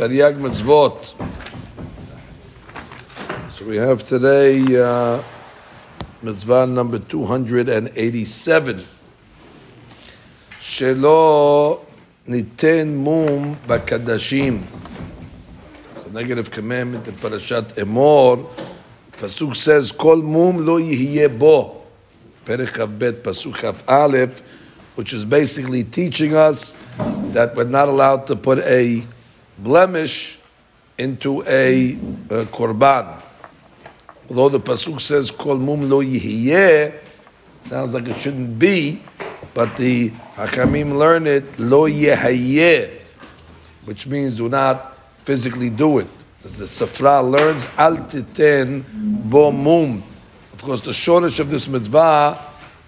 Tariag Mitzvot. So we have today uh, mitzvah number 287. Shelo niten mum bakadashim. It's a negative commandment in Parashat Emor. Pasuk says, Kol mum lo yihye bo. Perek Bet Pasuk Aleph, which is basically teaching us that we're not allowed to put a blemish into a, korban. Although the pasuk says "kol mum lo yihiyeh," sounds like it shouldn't be, but the Hakamim learn it lo yehayeh, which means do not physically do it. As the Sifra learns, al titen bo mum. Of course, the shortage of this mitzvah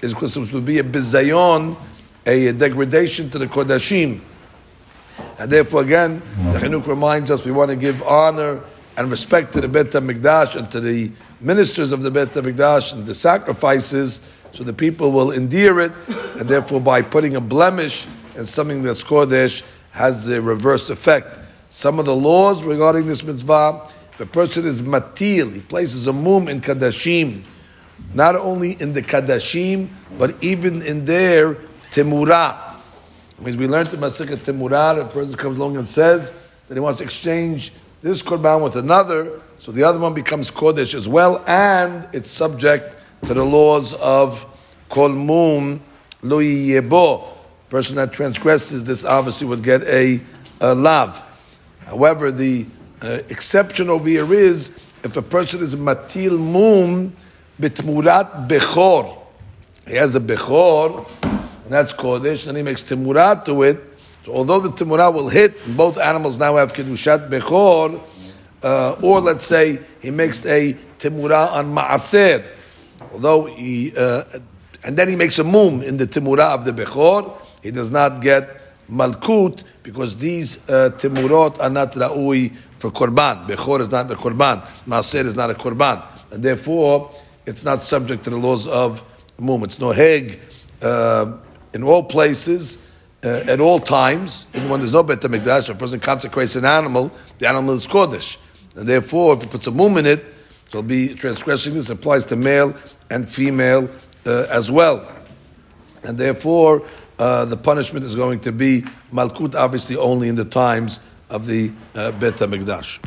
is because it would be a bizayon, a degradation to the kodashim. And therefore, again, the Chinuch reminds us we want to give honor and respect to the Bet HaMikdash and to the ministers of the Bet HaMikdash and the sacrifices so the people will endear it, and therefore by putting a blemish in something that's Kodesh has a reverse effect. Some of the laws regarding this mitzvah, if a person is matil, he places a mum in Kadashim, not only in the Kadashim, but even in their Temurah means we learned the Masika Timurar, a person comes along and says that he wants to exchange this Korban with another, so the other one becomes Kodesh as well, and it's subject to the laws of Kol Mum Lo Yebo. Person that transgresses this obviously would get a, a lav. However, the uh, exception over here is if a person is matil mum bitmurat bechor. He has a bechor, that's Kodesh, and he makes Timurah to it. So although the Timurah will hit, both animals now have Kedushat Bechor, uh, or let's say he makes a Timurah on Ma'aser, although he, uh, and then he makes a mum in the Timurah of the Bechor, he does not get Malkut, because these uh, Timurot are not Ra'ui for Korban. Bechor is not a Korban, Ma'aser is not a Korban, and therefore it's not subject to the laws of mum. It's noheg. Uh, in all places, uh, at all times, even when there's no Bet HaMikdash, a person consecrates an animal, the animal is Kodesh. And therefore, if he puts a mum in it, so he'll be transgressing this, applies to male and female uh, as well. And therefore, uh, the punishment is going to be Malkut, obviously only in the times of the uh, Bet HaMikdash.